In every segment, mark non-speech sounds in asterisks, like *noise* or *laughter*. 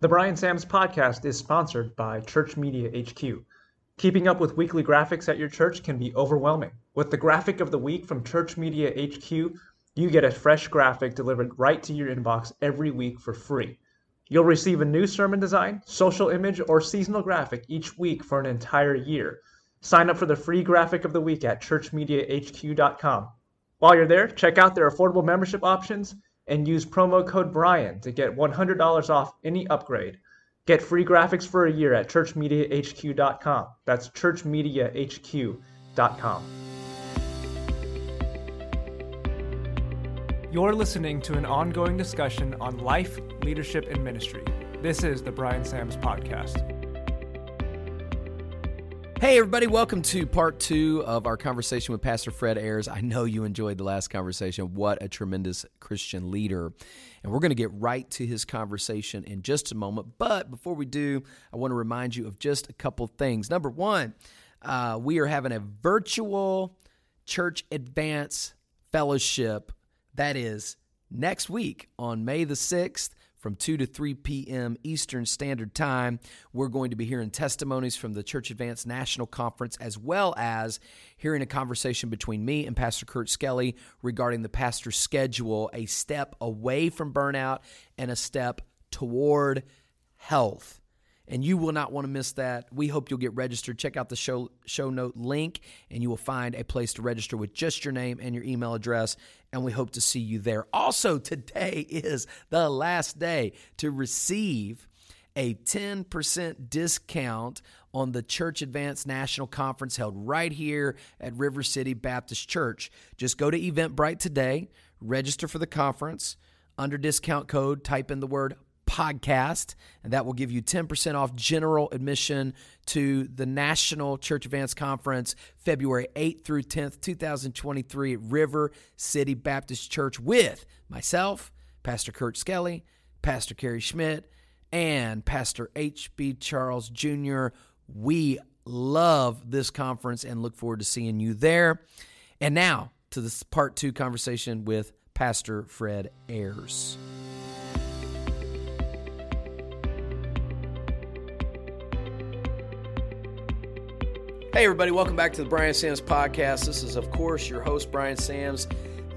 The Bryan Samms podcast is sponsored by Church Media HQ. Keeping up with weekly graphics at your church can be overwhelming. With the graphic of the week from Church Media HQ, you get a fresh graphic delivered right to your inbox every week for free. You'll receive a new sermon design, social image, or seasonal graphic each week for an entire year. Sign up for the free graphic of the week at churchmediahq.com. While you're there, check out their affordable membership options and use promo code Bryan to get $100 off any upgrade. Get free graphics for a year at churchmediahq.com. That's churchmediahq.com. You're listening to an ongoing discussion on life, leadership, and ministry. This is the Bryan Samms Podcast. Hey, everybody, welcome to part two of our conversation with Pastor Fred Ayers. I know you enjoyed the last conversation. What a tremendous Christian leader. And we're going to get right to his conversation in just a moment. But before we do, I want to remind you of just a couple things. Number one, uh, we are having a virtual church advance fellowship that is next week on May the 6th from 2 to 3 p.m. Eastern Standard Time. We're going to be hearing testimonies from the Church Advance National Conference, as well as hearing a conversation between me and Pastor Kurt Skelly regarding the pastor's schedule, a step away from burnout and a step toward health and you will not want to miss that. We hope you'll get registered. Check out the show show note link, and you will find a place to register with just your name and your email address. And we hope to see you there. Also, today is the last day to receive a 10% discount on the Church Advance National Conference held right here at River City Baptist Church. Just go to Eventbrite today, register for the conference. Under discount code, type in the word podcast, and that will give you 10% off general admission to the National Church Advance Conference February 8th through 10th, 2023 at River City Baptist Church with myself, Pastor Kurt Skelly, Pastor Kerry Schmidt, and Pastor H.B. Charles Jr. We love this conference and look forward to seeing you there. And now to this part two conversation with Pastor Fred Ayers. Hey, everybody, welcome back to the Bryan Samms podcast. This is, of course, your host, Bryan Samms.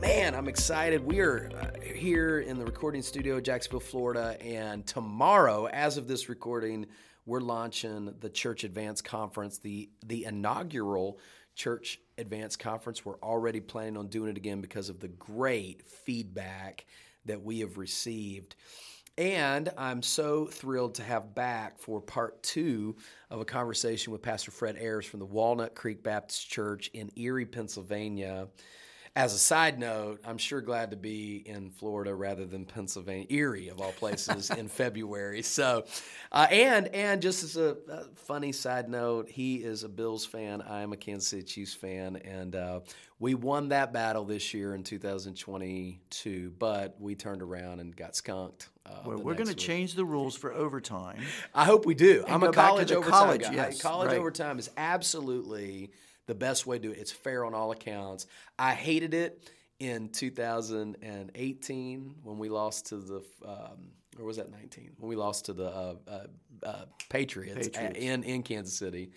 Man, I'm excited. We are uh, here in the recording studio, Jacksonville, Florida, and tomorrow, as of this recording, we're launching the Church Advance Conference, the, the inaugural Church Advance Conference. We're already planning on doing it again because of the great feedback that we have received. And I'm so thrilled to have back for part two of a conversation with Pastor Fred Ayers from the Walnut Creek Baptist Church in Erie, Pennsylvania. As a side note, I'm sure glad to be in Florida rather than Pennsylvania, Erie of all places, in *laughs* February. So, uh, and and just as a, a, funny side note, he is a Bills fan. I am a Kansas City Chiefs fan, and uh, we won that battle this year in 2022. But we turned around and got skunked. Uh, well, we're going to change the rules for overtime. I hope we do. I'm a college overtime college, guy. Yes, college right. overtime is absolutely the best way to do it. It's fair on all accounts. I hated it in 2018 when we lost to the, um, or was that 19? When we lost to the uh, uh, uh Patriots, Patriots. in in Kansas City.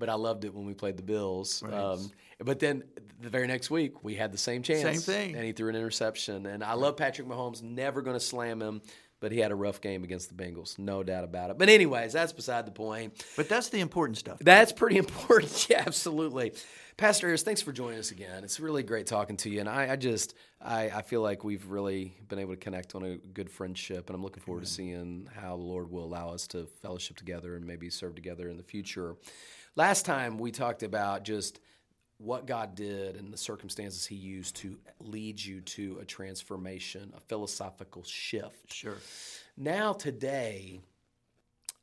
But I loved it when we played the Bills. Right. Um, but then the very next week we had the same chance. Same thing. And he threw an interception. And I love Patrick Mahomes. Never going to slam him but he had a rough game against the Bengals, no doubt about it. But anyways, that's beside the point. But that's the important stuff. That's pretty important. *laughs* Yeah, absolutely. Pastor Ayers, thanks for joining us again. It's really great talking to you, and I, I just I, I, feel like we've really been able to connect on a good friendship, and I'm looking forward Amen. to seeing how the Lord will allow us to fellowship together and maybe serve together in the future. Last time we talked about just what God did and the circumstances He used to lead you to a transformation, a philosophical shift. Sure. Now, today,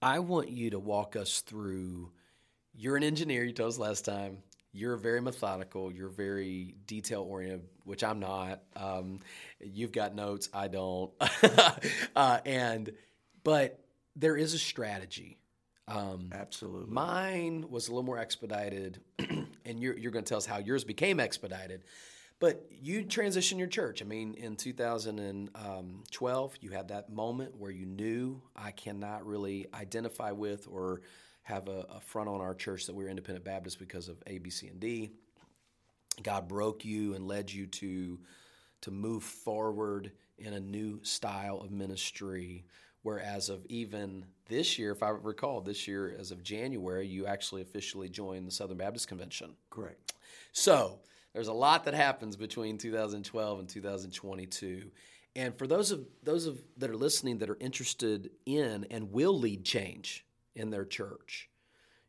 I want you to walk us through. You're an engineer, you told us last time. You're very methodical. You're very detail oriented, which I'm not. Um, you've got notes, I don't. *laughs* uh, and but there is a strategy um, Absolutely. Mine was a little more expedited, *clears throat* and you're, you're going to tell us how yours became expedited. But you transitioned your church. I mean, in 2012, you had that moment where you knew I cannot really identify with or have a, a front on our church that we're independent Baptist because of A, B, C, and D. God broke you and led you to to move forward in a new style of ministry. Whereas of even this year, if I recall, this year as of January, you actually officially joined the Southern Baptist Convention. Correct. So there's a lot that happens between 2012 and 2022. And for those of those of that are listening that are interested in and will lead change in their church,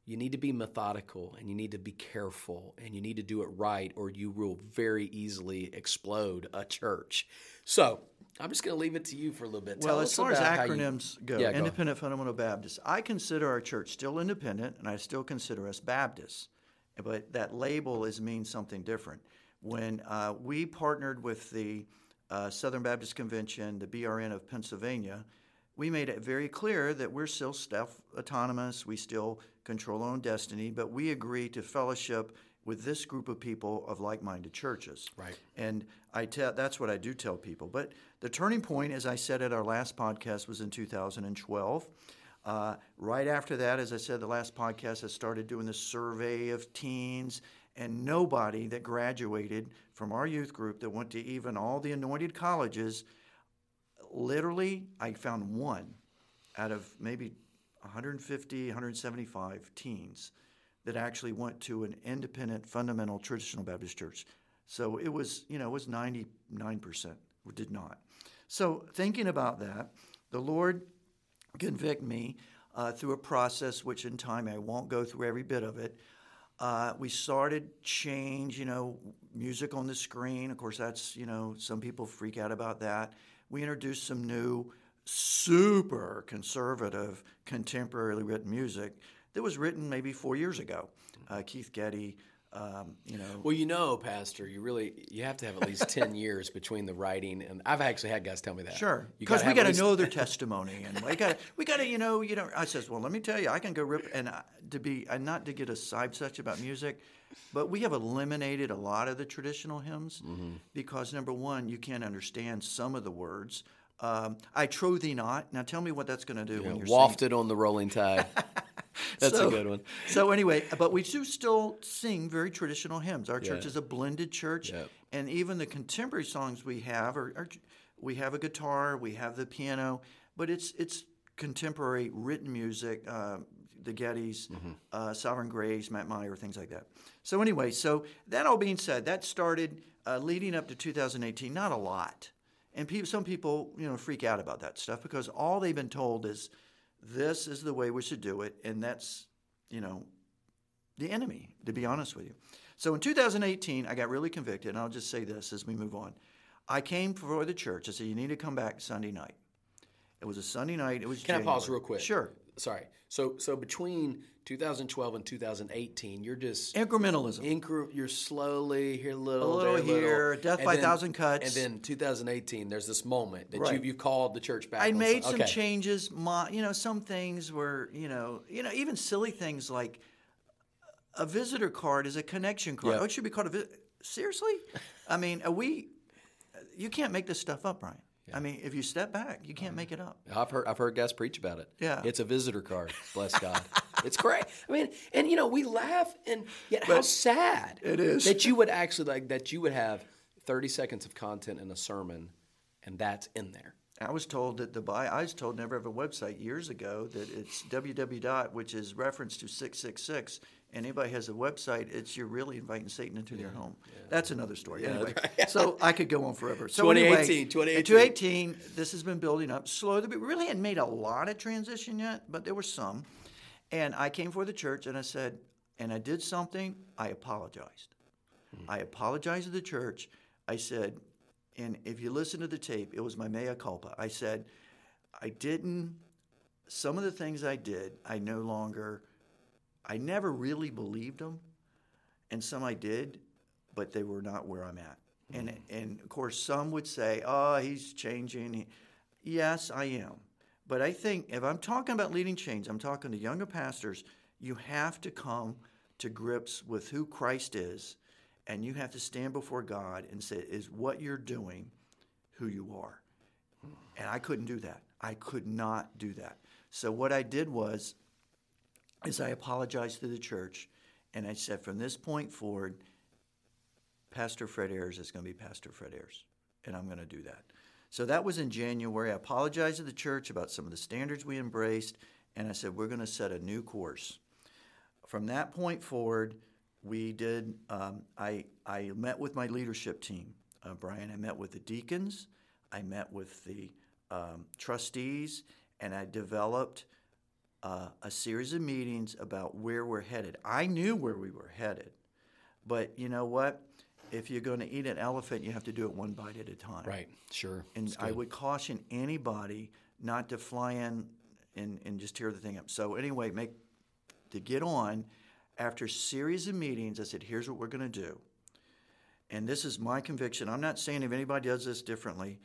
you need to be methodical and you need to be careful and you need to do it right or you will very easily explode a church. So I'm just going to leave it to you for a little bit. Well, Tell as far as how you- acronyms go, Yeah, go Independent Fundamental Baptist, I consider our church still independent, and I still consider us Baptists. But that label is means something different. When uh, we partnered with the uh, Southern Baptist Convention, the BRN of Pennsylvania, we made it very clear that we're still self autonomous. We still control our own destiny, but we agree to fellowship with this group of people of like minded churches. Right. And I tell that's what I do tell people. But the turning point, as I said at our last podcast, was in 2012. Uh, right after that, as I said, the last podcast, I started doing this survey of teens, and nobody that graduated from our youth group that went to even all the anointed colleges, literally, I found one out of maybe 150, 175 teens that actually went to an independent, fundamental, traditional Baptist church. So it was, you know, it was 99% did not. So thinking about that, the Lord convict me uh, through a process which in time I won't go through every bit of it. Uh, we started change, you know, music on the screen. Of course, that's, you know, some people freak out about that. We introduced some new, super conservative, contemporarily written music that was written maybe four years ago. Uh, Keith Getty, um, you know. Well, you know, Pastor, you really you have to have at least *laughs* ten years between the writing and I've actually had guys tell me that. Sure, because we got to least- know their *laughs* testimony, and we got we got to you know you know. I says, well, let me tell you, I can go rip and I, to be and not to get a side such about music, but we have eliminated a lot of the traditional hymns Mm-hmm. because number one, you can't understand some of the words. Um, I trow thee not. Now tell me what that's going to do Yeah, when you're wafted on the rolling tide. *laughs* *laughs* That's So- a good one. so anyway, but we do still sing very traditional hymns. Our church Yeah. is a blended church, Yep. and even the contemporary songs we have are, are we have a guitar, we have the piano, but it's it's contemporary written music. Uh, the Gettys, Mm-hmm. uh, Sovereign Grace, Matt Meyer, things like that. So anyway, so that all being said, that started uh, leading up to 2018. Not a lot, and people, some people, you know, freak out about that stuff because all they've been told is this is the way we should do it, and that's, you know, the enemy, to be honest with you. So in 2018, I got really convicted, and I'll just say this as we move on. I came before the church. I said, You need to come back Sunday night. It was a Sunday night. It was Can I pause real quick? Sure. Sorry. So so between 2012 and 2018, you're just Incrementalism. incre- you're slowly here little, A little there here, little. death And by then- thousand cuts. And then 2018, there's this moment that Right. you've, you've called the church back. I made some- okay. changes. My, you know, some things were, you know, you know, even silly things like a visitor card is a connection card. Yeah. Oh, it should be called a vi- seriously. I mean, are we? You can't make this stuff up, Bryan. I mean, if you step back, you can't um, make it up. I've heard I've heard guys preach about it. Yeah. it's a visitor card. Bless *laughs* God, it's great. I mean, and you know we laugh, and yet how sad It is. that you would actually like that you would have thirty seconds of content in a sermon, and that's in there. I was told that the Bi- I was told never have a website years ago that it's www dot, which is reference to six six six. And anybody has a website, it's you're really inviting Satan into their home. That's another story. anyway, so I could go on forever. So 2018, anyway, 2018. in 2018, this has been building up slowly. But we really hadn't made a lot of transition yet, but there were some. And I came for the church and I said, and I did something. I apologized. I apologized to the church. I said, and if you listen to the tape, it was my mea culpa. I said, I didn't, some of the things I did, I no longer, I never really believed them. And some I did, but they were not where I'm at. Hmm. And, and of course, some would say, oh, he's changing. Yes, I am. But I think if I'm talking about leading change, I'm talking to younger pastors, you have to come to grips with who Christ is and you have to stand before God and say, Is what you're doing who you are? And I couldn't do that. I could not do that. So what I did was, is I apologized to the church, and I said, from this point forward, Pastor Fred Ayers is going to be Pastor Fred Ayers, and I'm going to do that. So that was in January. I apologized to the church about some of the standards we embraced, and I said, we're going to set a new course. From that point forward, we did, um, I, I met with my leadership team, uh, Bryan. I met with the deacons, I met with the um, trustees, and I developed uh, a series of meetings about where we're headed. I knew where we were headed, but you know what? If you're going to eat an elephant, you have to do it one bite at a time. Right, sure. And I would caution anybody not to fly in and, and just tear the thing up. So anyway, make to get on after a series of meetings, I said, here's what we're going to do. And this is my conviction. I'm not saying if anybody does this differently.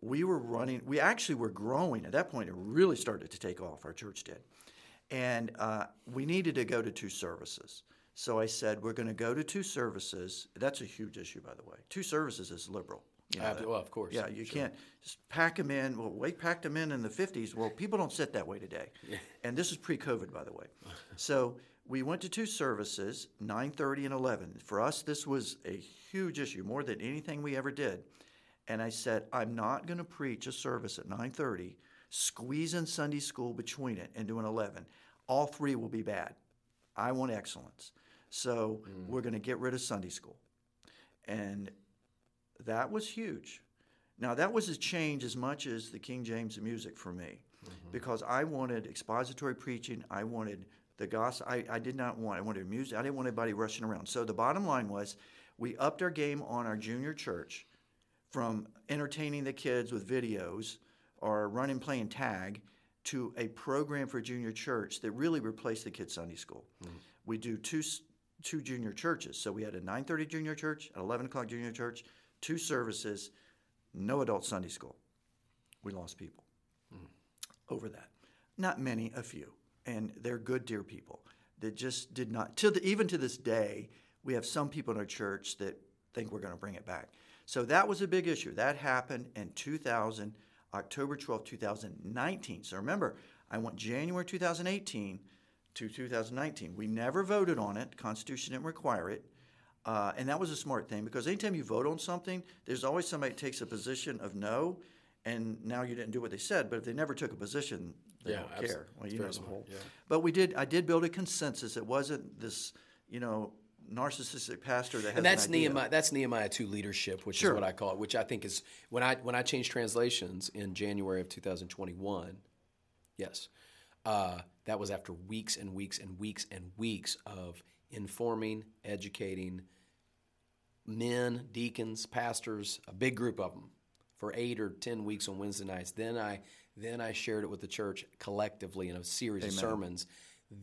We were running, we actually were growing. At that point, it really started to take off, our church did. And uh, we needed to go to two services. So I said, we're going to go to two services. That's a huge issue, by the way. Two services is liberal. You know, well, of course. Yeah, you sure. can't just pack them in. Well, we packed them in in the 50s. Well, people don't sit that way today. Yeah. And this is pre-COVID, by the way. *laughs* so we went to two services, 9:30 and 11. For us, this was a huge issue, more than anything we ever did. And I said, I'm not going to preach a service at 9:30, squeeze in Sunday school between it, and do an 11. All three will be bad. I want excellence. So mm. we're going to get rid of Sunday school. And that was huge. Now, that was a change as much as the King James music for me mm-hmm. because I wanted expository preaching. I wanted the gospel. I, I did not want, I wanted music. I didn't want anybody rushing around. So the bottom line was we upped our game on our junior church from entertaining the kids with videos or running playing tag to a program for junior church that really replaced the kids Sunday school. Mm-hmm. We do two two junior churches. So we had a 9:30 junior church, an 11 o'clock junior church, two services, no adult Sunday school. We lost people mm. over that. Not many, a few, and they're good, dear people that just did not. The, even to this day, we have some people in our church that think we're going to bring it back. So that was a big issue. That happened in 2000, October 12, 2019. So remember, I went January 2018 to 2019. We never voted on it. Constitution didn't require it. Uh, and that was a smart thing because anytime you vote on something, there's always somebody that takes a position of no, and now you didn't do what they said. But if they never took a position, they yeah, don't absolutely. care. Well, you know the whole. Yeah. But we did. I did build a consensus. It wasn't this, you know, narcissistic pastor that has. And that's Nehemiah. That's Nehemiah two leadership, which sure. is what I call it. Which I think is when I when I changed translations in January of 2021. Yes, uh, that was after weeks and weeks and weeks and weeks of informing, educating men, deacons, pastors, a big group of them for eight or ten weeks on Wednesday nights. Then I then I shared it with the church collectively in a series Amen. of sermons.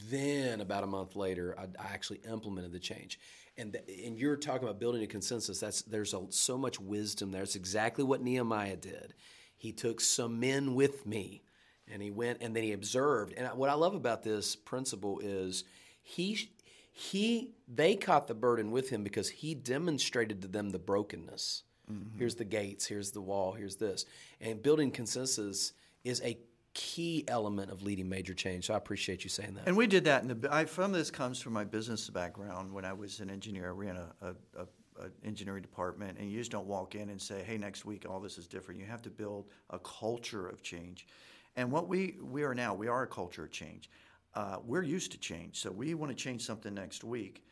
Then about a month later, I, I actually implemented the change. And and you're talking about building a consensus. That's there's a, so much wisdom there. It's exactly what Nehemiah did. He took some men with me, and he went and then he observed. And what I love about this principle is he he they caught the burden with him because he demonstrated to them the brokenness. Mm-hmm. Here's the gates, here's the wall, here's this. And building consensus is a key element of leading major change. So I appreciate you saying that. And we did that. In the, I, of this comes from my business background. When I was an engineer, I ran a, a, a, engineering department, and you just don't walk in and say, "Hey, next week all this is different." You have to build a culture of change. And what we we are now, we are a culture of change uh, we're used to change, so we want to change something next week.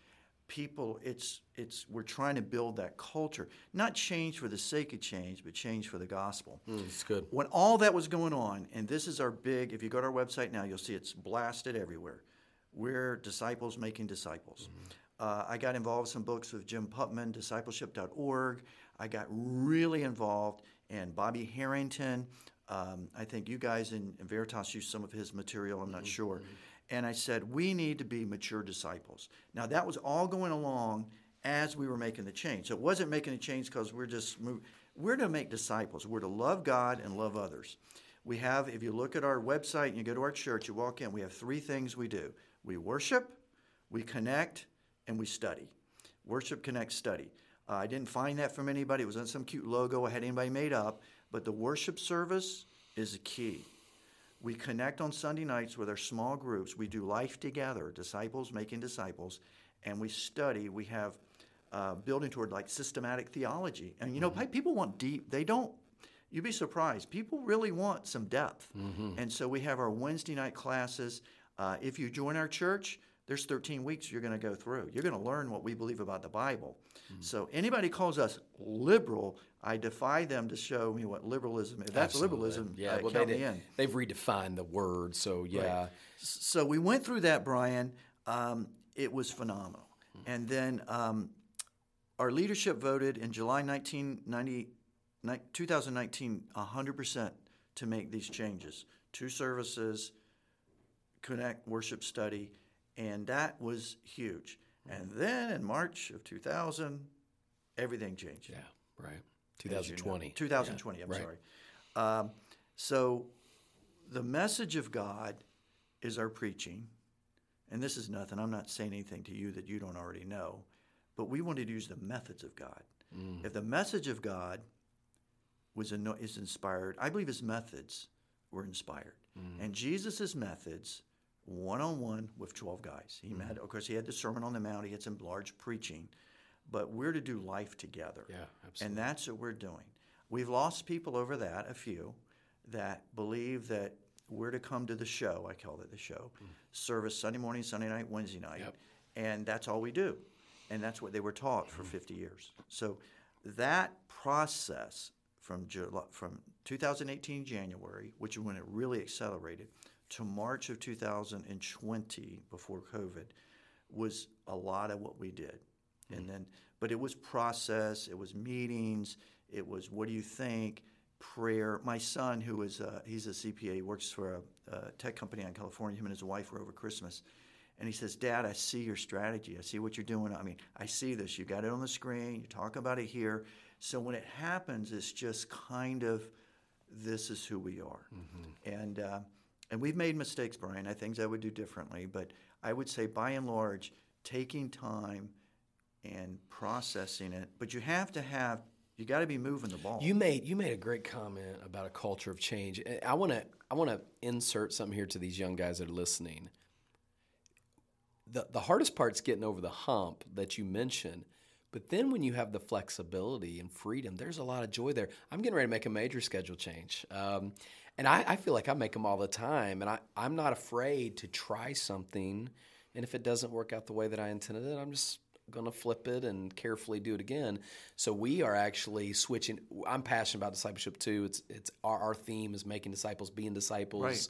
People, it's it's we're trying to build that culture, not change for the sake of change, but change for the gospel. Mm, it's good. When all that was going on, and this is our big. If you go to our website now, you'll see it's blasted everywhere. We're disciples making disciples. Mm-hmm. Uh, I got involved in some books with Jim Putman, discipleship.org. I got really involved and Bobby Harrington. Um, I think you guys in, in, Veritas used some of his material. I'm not mm-hmm. sure. Mm-hmm and I said, we need to be mature disciples. Now, that was all going along as we were making the change. So it wasn't making a change because we're just moving. We're to make disciples. We're to love God and love others. We have, if you look at our website and you go to our church, you walk in, we have three things we do we worship, we connect, and we study. Worship Connect Study. Uh, I didn't find that from anybody. It wasn't some cute logo I had anybody made up. But the worship service is a key. We connect on Sunday nights with our small groups. We do life together, disciples making disciples, and we study. We have uh, building toward like systematic theology. And you know, mm-hmm. people want deep. They don't. You'd be surprised. People really want some depth. Mm-hmm. And so we have our Wednesday night classes. Uh, if you join our church, there's 13 weeks you're going to go through. You're going to learn what we believe about the Bible. Mm-hmm. So anybody calls us liberal, I defy them to show me what liberalism is. That's Absolutely. liberalism. Yeah, uh, well, they, they, they've redefined the word. So yeah. Right. So we went through that, Bryan. Um, it was phenomenal. Mm-hmm. And then um, our leadership voted in July 1990, 2019 100% to make these changes. Two services, connect, worship, study, and that was huge. And then in March of 2000, everything changed. Yeah, right. 2020. You know. 2020, yeah, I'm right. sorry. Um, so the message of God is our preaching. And this is nothing. I'm not saying anything to you that you don't already know. But we wanted to use the methods of God. Mm. If the message of God was is inspired, I believe his methods were inspired. Mm. And Jesus' methods one on one with 12 guys. He mm-hmm. had, of course, he had the Sermon on the Mount, he had some large preaching, but we're to do life together. Yeah, absolutely. And that's what we're doing. We've lost people over that, a few, that believe that we're to come to the show, I call it the show, mm. service Sunday morning, Sunday night, Wednesday night, yep. and that's all we do. And that's what they were taught for mm. 50 years. So that process from, July, from 2018 January, which is when it really accelerated, to March of 2020 before COVID was a lot of what we did. Mm-hmm. And then, but it was process, it was meetings, it was what do you think, prayer. My son, who is a, he's a CPA, works for a, a tech company in California. Him and his wife were over Christmas, and he says, "Dad, I see your strategy. I see what you're doing. I mean, I see this. You got it on the screen. You talk about it here. So when it happens, it's just kind of this is who we are." Mm-hmm. And uh, and we've made mistakes, Bryan. I things I would do differently, but I would say by and large, taking time and processing it. But you have to have you got to be moving the ball. You made you made a great comment about a culture of change. I want to I want to insert something here to these young guys that are listening. The the hardest part's getting over the hump that you mentioned. But then when you have the flexibility and freedom, there's a lot of joy there. I'm getting ready to make a major schedule change. Um, and I, I, feel like I make them all the time. And I, I'm not afraid to try something. And if it doesn't work out the way that I intended it, I'm just going to flip it and carefully do it again. So we are actually switching. I'm passionate about discipleship too. It's it's our, our theme is making disciples, being disciples. Right.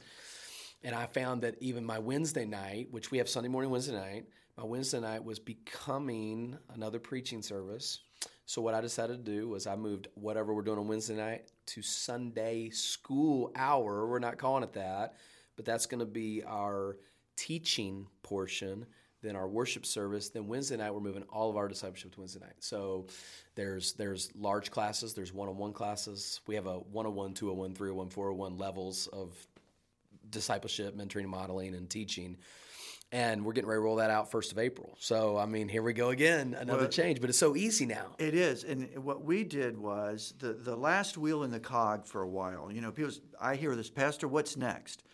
And I found that even my Wednesday night, which we have Sunday morning, Wednesday night, my Wednesday night was becoming another preaching service. So what I decided to do was I moved whatever we're doing on Wednesday night to Sunday school hour. We're not calling it that, but that's going to be our teaching portion. Then our worship service. Then Wednesday night we're moving all of our discipleship to Wednesday night. So there's there's large classes. There's one-on-one classes. We have a 101, 201, 301, 401 levels of discipleship, mentoring, modeling, and teaching and we're getting ready to roll that out first of April. So I mean, here we go again, another well, change. But it's so easy now. It is, and what we did was the the last wheel in the cog for a while. You know, people, I hear this, Pastor, what's next?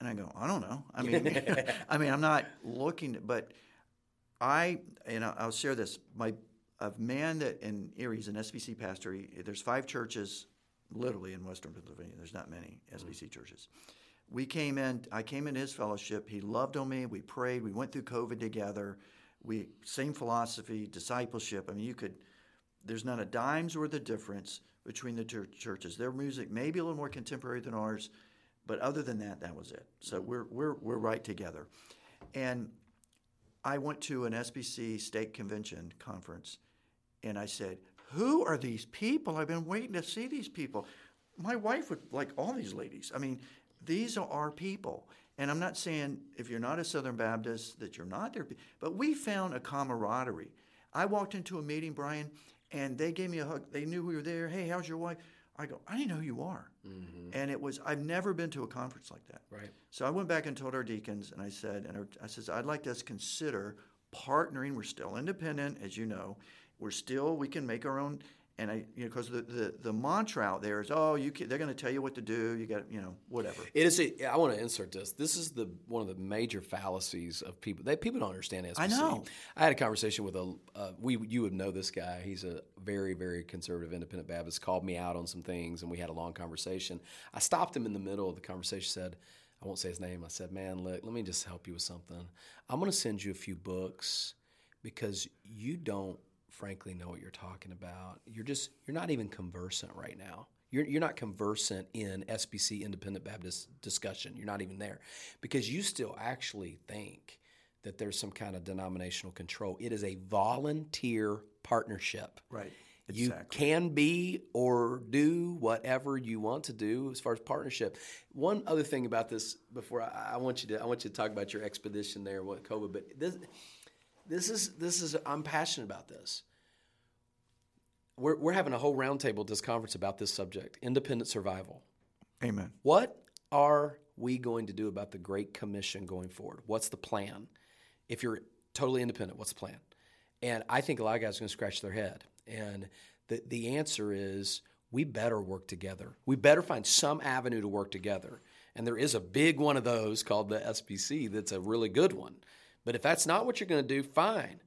And I go, I don't know. I mean, *laughs* I mean, I'm not looking, but I, and I'll share this. My a man that in Erie, he's an SBC pastor. He, there's five churches, literally in Western Pennsylvania. There's not many SBC mm-hmm. churches we came in i came into his fellowship. He loved on me. We prayed. We went through covid together. We same philosophy discipleship. I mean you could there's not a dime's worth of difference between the two churches. Their music may be a little more contemporary than ours but other than that that was it. So we're we're, we're right together. And i went to an sbc state convention conference and i said who are these people? I've been waiting to see these people. My wife would like all these ladies. I mean these are our people. And I'm not saying if you're not a Southern Baptist that you're not there, but we found a camaraderie. I walked into a meeting, Bryan, and they gave me a hug. They knew we were there. Hey, how's your wife? I go, I didn't know who you are. Mm-hmm. And it was, I've never been to a conference like that. Right. So I went back and told our deacons, and I said, and our, I says, I'd like us to consider partnering. We're still independent, as you know. We're still we can make our own. And I, you know, because the, the, the mantra out there is, oh, you can, they're going to tell you what to do. You got, you know, whatever. It is. A, I want to insert this. This is the one of the major fallacies of people. They people don't understand SBC. I know. I had a conversation with a. Uh, we you would know this guy. He's a very very conservative independent Baptist. Called me out on some things, and we had a long conversation. I stopped him in the middle of the conversation. Said, I won't say his name. I said, man, look, let me just help you with something. I'm going to send you a few books because you don't frankly know what you're talking about. You're just you're not even conversant right now. You're, you're not conversant in SBC Independent Baptist discussion. You're not even there because you still actually think that there's some kind of denominational control. It is a volunteer partnership. Right. Exactly. You can be or do whatever you want to do as far as partnership. One other thing about this before I, I want you to I want you to talk about your expedition there with COVID, but this this is this is I'm passionate about this. We're we're having a whole roundtable at this conference about this subject, independent survival. Amen. What are we going to do about the Great Commission going forward? What's the plan? If you're totally independent, what's the plan? And I think a lot of guys are going to scratch their head. And the, the answer is we better work together. We better find some avenue to work together. And there is a big one of those called the SBC that's a really good one. But if that's not what you're going to do, fine.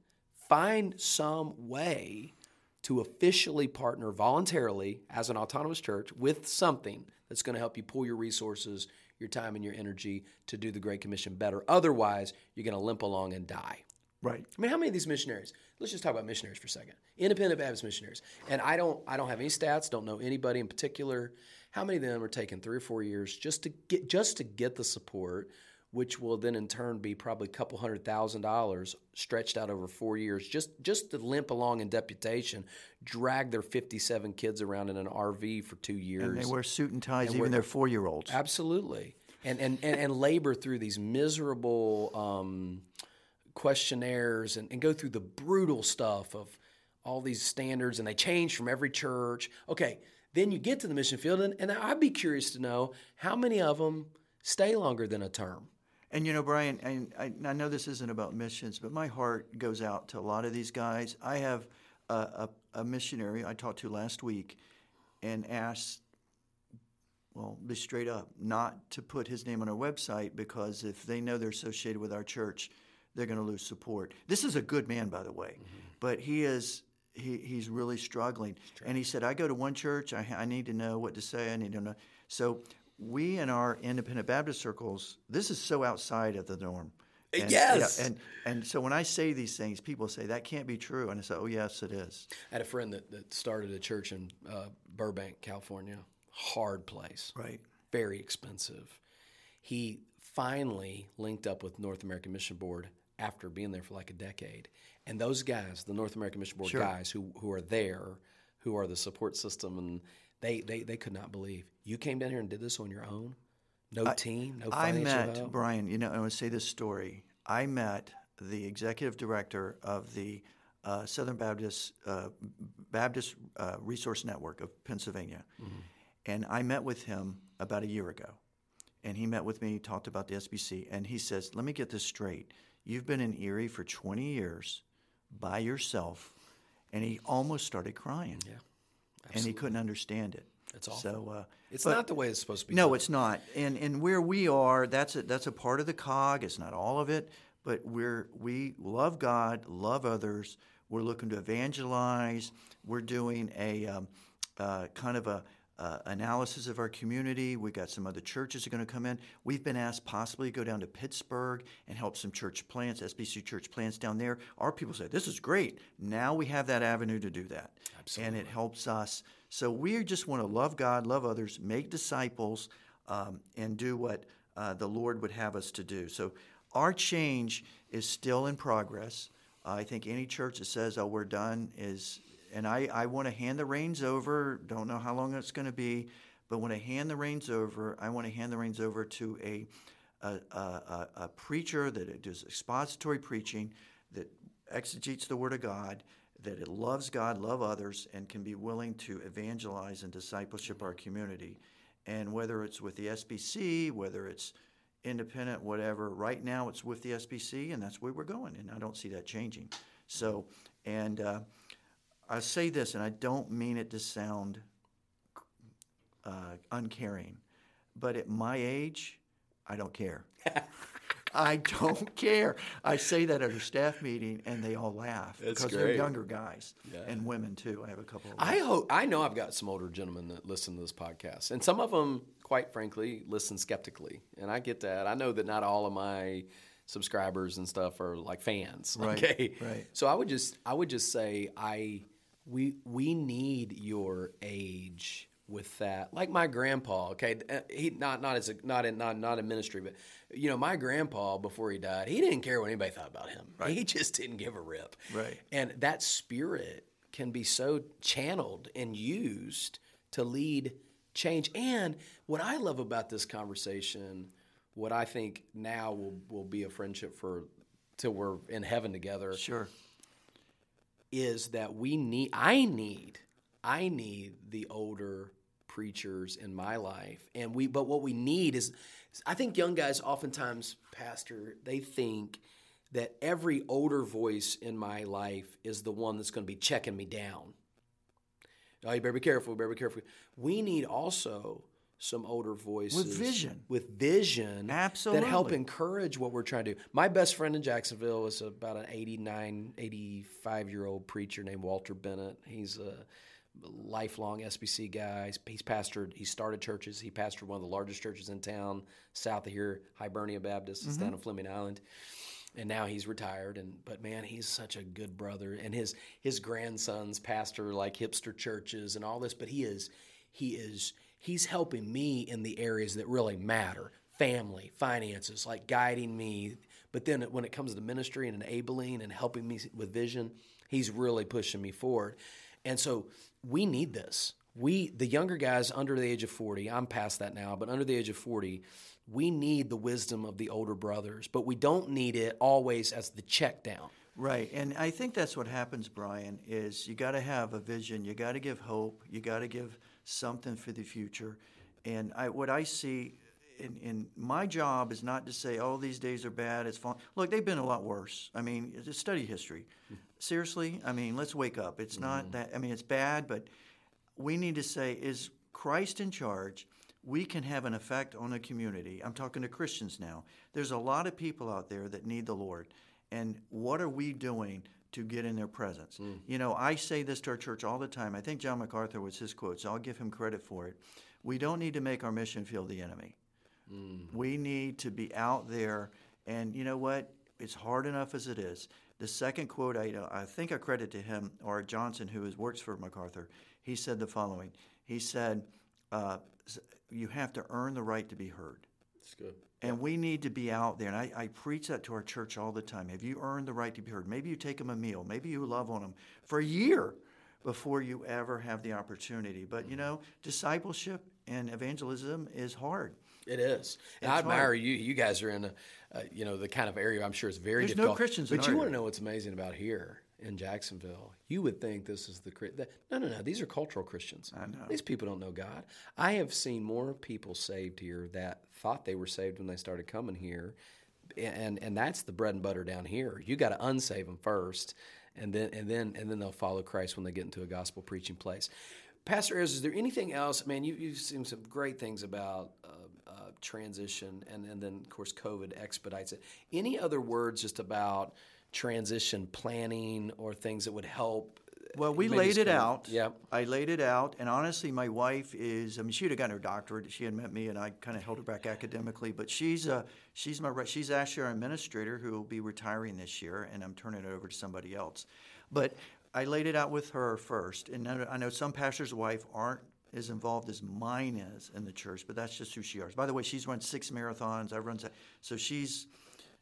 Find some way to officially partner voluntarily as an autonomous church with something that's going to help you pull your resources, your time, and your energy to do the Great Commission better. Otherwise, you're going to limp along and die. Right. I mean, how many of these missionaries? Let's just talk about missionaries for a second. Independent Baptist missionaries, and I don't, I don't have any stats. Don't know anybody in particular. How many of them are taking three or four years just to get, just to get the support, which will then in turn be probably a couple hundred thousand dollars stretched out over four years, just just to limp along in deputation, drag their fifty-seven kids around in an RV for two years. And they wear suit and ties, And even their four year olds. Absolutely. And, and, and, and labor through these miserable um, questionnaires and, and go through the brutal stuff of all these standards, and they change from every church. Okay, then you get to the mission field, and, and I'd be curious to know how many of them stay longer than a term. And you know, Bryan, and I, I know this isn't about missions, but my heart goes out to a lot of these guys. I have a, a, a missionary I talked to last week and asked, well, be straight up, not to put his name on our website because if they know they're associated with our church, they're going to lose support. This is a good man, by the way, mm-hmm. but he is. He, he's really struggling. And he said, I go to one church, I, I need to know what to say, I need to know. So we in our independent Baptist circles, this is so outside of the norm. And, Yes. yeah, and and so when I say these things, people say that can't be true, and I say, oh yes, it is. I had a friend that, that started a church in uh, Burbank, California. Hard place. Right. Very expensive. He finally linked up with North American Mission Board after being there for like a decade. And those guys, the North American Mission Board Sure. guys who, who are there, who are the support system, and they, they, they could not believe. You came down here and did this on your own? No team, no I met help? Bryan. You know, I want to say this story. I met the executive director of the uh, Southern Baptist uh, Baptist uh, Resource Network of Pennsylvania, Mm-hmm. and I met with him about a year ago. And he met with me, talked about the SBC, and he says, "Let me get this straight. You've been in Erie for 20 years by yourself," and he almost started crying. Yeah. And he couldn't understand it. It's awful. So uh, It's but- not the way it's supposed to be. no, done. it's not. And and where we are, that's a, that's a part of the cog. It's not all of it, but we're we love God, love others. We're looking to evangelize. We're doing a um, uh, kind of a uh, analysis of our community. We've got some other churches are going to come in. We've been asked possibly to go down to Pittsburgh and help some church plants, SBC church plants down there. Our people say this is great. Now we have that avenue to do that, and it helps us. So we just want to love God, love others, make disciples, um, and do what uh, the Lord would have us to do. So our change is still in progress. I think any church that says, "Oh, we're done," is, and I, I want to hand the reins over. Don't know how long it's going to be, but when I hand the reins over, I want to hand the reins over to a a, a, a, a preacher that does expository preaching, that exegetes the Word of God, that it loves God, love others, and can be willing to evangelize and discipleship our community. And whether it's with the SBC, whether it's independent, whatever. Right now, it's with the SBC, and that's where we're going, and I don't see that changing. So, and uh, I say this, and I don't mean it to sound uh, uncaring, but at my age, I don't care. *laughs* I don't *laughs* care. I say that at a staff meeting, and they all laugh That's because they're younger guys Yeah. and women too. I have a couple. Of I hope I know I've got some older gentlemen that listen to this podcast, and some of them, quite frankly, listen skeptically, and I get that. I know that not all of my subscribers and stuff are like fans. Right, Okay, right. So I would just I would just say I we we need your age with that. Like my grandpa. Okay, Uh, he not not as a not in not not in ministry, but you know my grandpa before he died, he didn't care what anybody thought about him. *laughs* He just didn't give a rip. Right. And that spirit can be so channeled and used to lead change. And what I love about this conversation, what I think now will, will be a friendship for till we're in heaven together, sure. is that we need, I need, I need the older preachers in my life. And we, but what we need is, I think young guys oftentimes, Pastor, they think that every older voice in my life is the one that's going to be checking me down. Oh, you better be careful. You better be careful. We need also some older voices with vision. with vision absolutely that help encourage what we're trying to do. My best friend in Jacksonville is about an 89, 85 year old preacher named Walter Bennett. He's a lifelong SBC guy. He's, pastored, he started churches. He pastored one of the largest churches in town, south of here, Hibernia Baptist. It's down mm-hmm. on Fleming Island. And now he's retired, and but man, he's such a good brother. And his his grandsons pastor like hipster churches and all this. But he is he is he's helping me in the areas that really matter family finances like guiding me but then when it comes to ministry and enabling and helping me with vision he's really pushing me forward and so we need this we the younger guys under the age of 40 i'm past that now but under the age of 40 we need the wisdom of the older brothers but we don't need it always as the check down Right, and I think that's what happens, Bryan. Is you got to have a vision, you got to give hope, you got to give something for the future. And I, what I see in, in my job is not to say, "Oh, these days are bad." It's fun. Look, they've been a lot worse. I mean, just study history. Hmm. Seriously, I mean, let's wake up. It's not hmm. that. I mean, it's bad, but we need to say, is Christ in charge? We can have an effect on a community. I'm talking to Christians now. There's a lot of people out there that need the Lord. And what are we doing to get in their presence? Hmm. You know, I say this to our church all the time. I think John MacArthur was his quote, so I'll give him credit for it. We don't need to make our mission field the enemy. Mm. We need to be out there, and you know what? It's hard enough as it is. The second quote, I, uh, I think I credit to him, or Johnson, who is, works for MacArthur, he said the following. He said, uh, You have to earn the right to be heard. it's good And we need to be out there. And I, I preach that to our church all the time. Have you earned the right to be heard? Maybe you take them a meal. Maybe you love on them for a year before you ever have the opportunity. But you mm-hmm. know, discipleship and evangelism is hard. It is. And I admire hard. you. You guys are in a, uh, you know, the kind of area I'm sure is very There's no difficult. Christians in But you want to know what's amazing about here in Jacksonville? You would think this is the that, no, no, no. These are cultural Christians. I know. These people don't know God. I have seen more people saved here that thought they were saved when they started coming here, and and that's the bread and butter down here. You got to unsave them first, and then and then and then they'll follow Christ when they get into a gospel preaching place. Pastor Ayers, is there anything else? Man, you, you've seen some great things about uh, uh, transition, and, and then, of course, COVID expedites it. Any other words just about transition planning or things that would help? Well, we laid it out. Yep. I laid it out, and honestly, my wife is. I mean, she'd have gotten her doctorate. She had met me, and I kind of held her back academically. But she's uh, she's my she's actually our administrator who will be retiring this year, and I'm turning it over to somebody else. But I laid it out with her first, and I know- I know some pastors' wife aren't as involved as mine is in the church, but that's just who she is. By the way, she's run six marathons. I've run so she's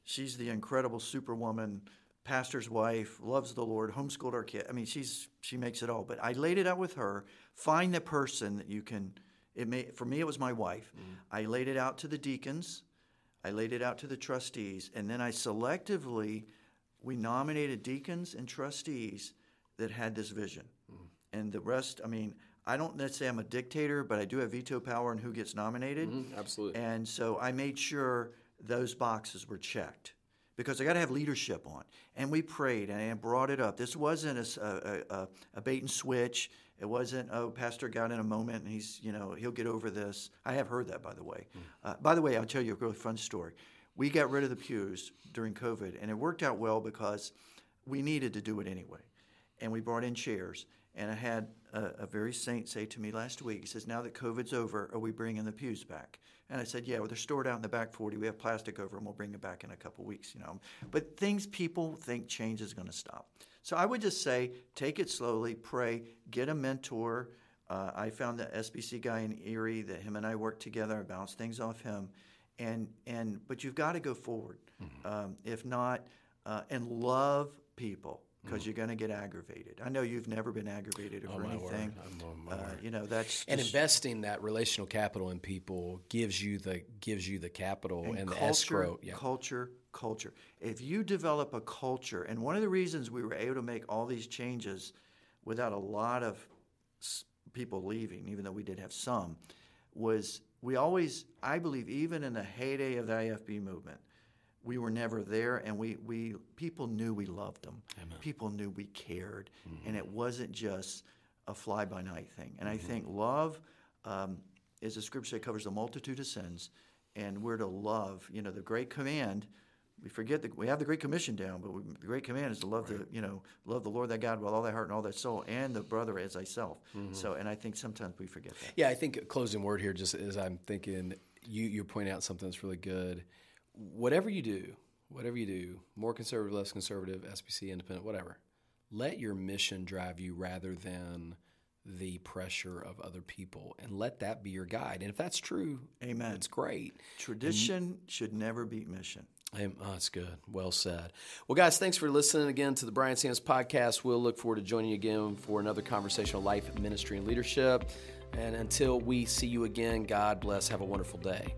she's the incredible superwoman pastor's wife loves the lord homeschooled our kid. I mean she's she makes it all. But i laid it out with her. Find the person that you can it may for me it was my wife. Mm-hmm. I laid it out to the deacons. I laid it out to the trustees. And then i selectively we nominated deacons and trustees that had this vision. Mm-hmm. And the rest i mean i don't say i'm a dictator but i do have veto power in who gets nominated absolutely. and so I made sure those boxes were checked because I got to have leadership on. And we prayed and I brought it up. This wasn't a, a, a, bait and switch. It wasn't, oh, Pastor got in a moment and he's, you know, he'll get over this. I have heard that, by the way. Mm. Uh, by the way, I'll tell you a really fun story. We got rid of the pews during COVID, and it worked out well because we needed to do it anyway. And we brought in chairs. And I had a, a, very saint say to me last week, he says, Now that COVID's over, are we bringing the pews back? And I said, Yeah, well, they're stored out in the back 40. We have plastic over them. We'll bring them back in a couple weeks, you know. But things people think change is going to stop. So I would just say, take it slowly, pray, get a mentor. Uh, I found the SBC guy in Erie that him and I worked together. I bounced things off him. And, and, but you've got to go forward. Mm-hmm. Um, if not, uh, and love people because you're going to get aggravated. I know you've never been aggravated over oh, anything. Uh, you know that's and investing that relational capital in people gives you the gives you the capital and, and culture, the escrow. Yeah. Culture, culture. If you develop a culture, and one of the reasons we were able to make all these changes without a lot of people leaving, even though we did have some, was we always, I believe, even in the heyday of the IFB movement we were never there and we, we people knew we loved them Amen. people knew we cared mm-hmm. and it wasn't just a fly-by-night thing and mm-hmm. i think love um, is a scripture that covers a multitude of sins and we're to love you know the great command we forget that we have the great commission down but we, the great command is to love right. the you know love the lord thy god with all thy heart and all thy soul and the brother as thyself mm-hmm. so and i think sometimes we forget that yeah i think a closing word here just as i'm thinking you you point out something that's really good whatever you do, whatever you do, more conservative, less conservative, SBC, independent, whatever, let your mission drive you rather than the pressure of other people and let that be your guide. And if that's true, amen. It's great. Tradition and, should never beat mission. Oh, that's good. Well said. Well, guys, thanks for listening again to the Bryan Samms podcast. We'll look forward to joining you again for another conversation on life, ministry, and leadership. And until we see you again, God bless. Have a wonderful day.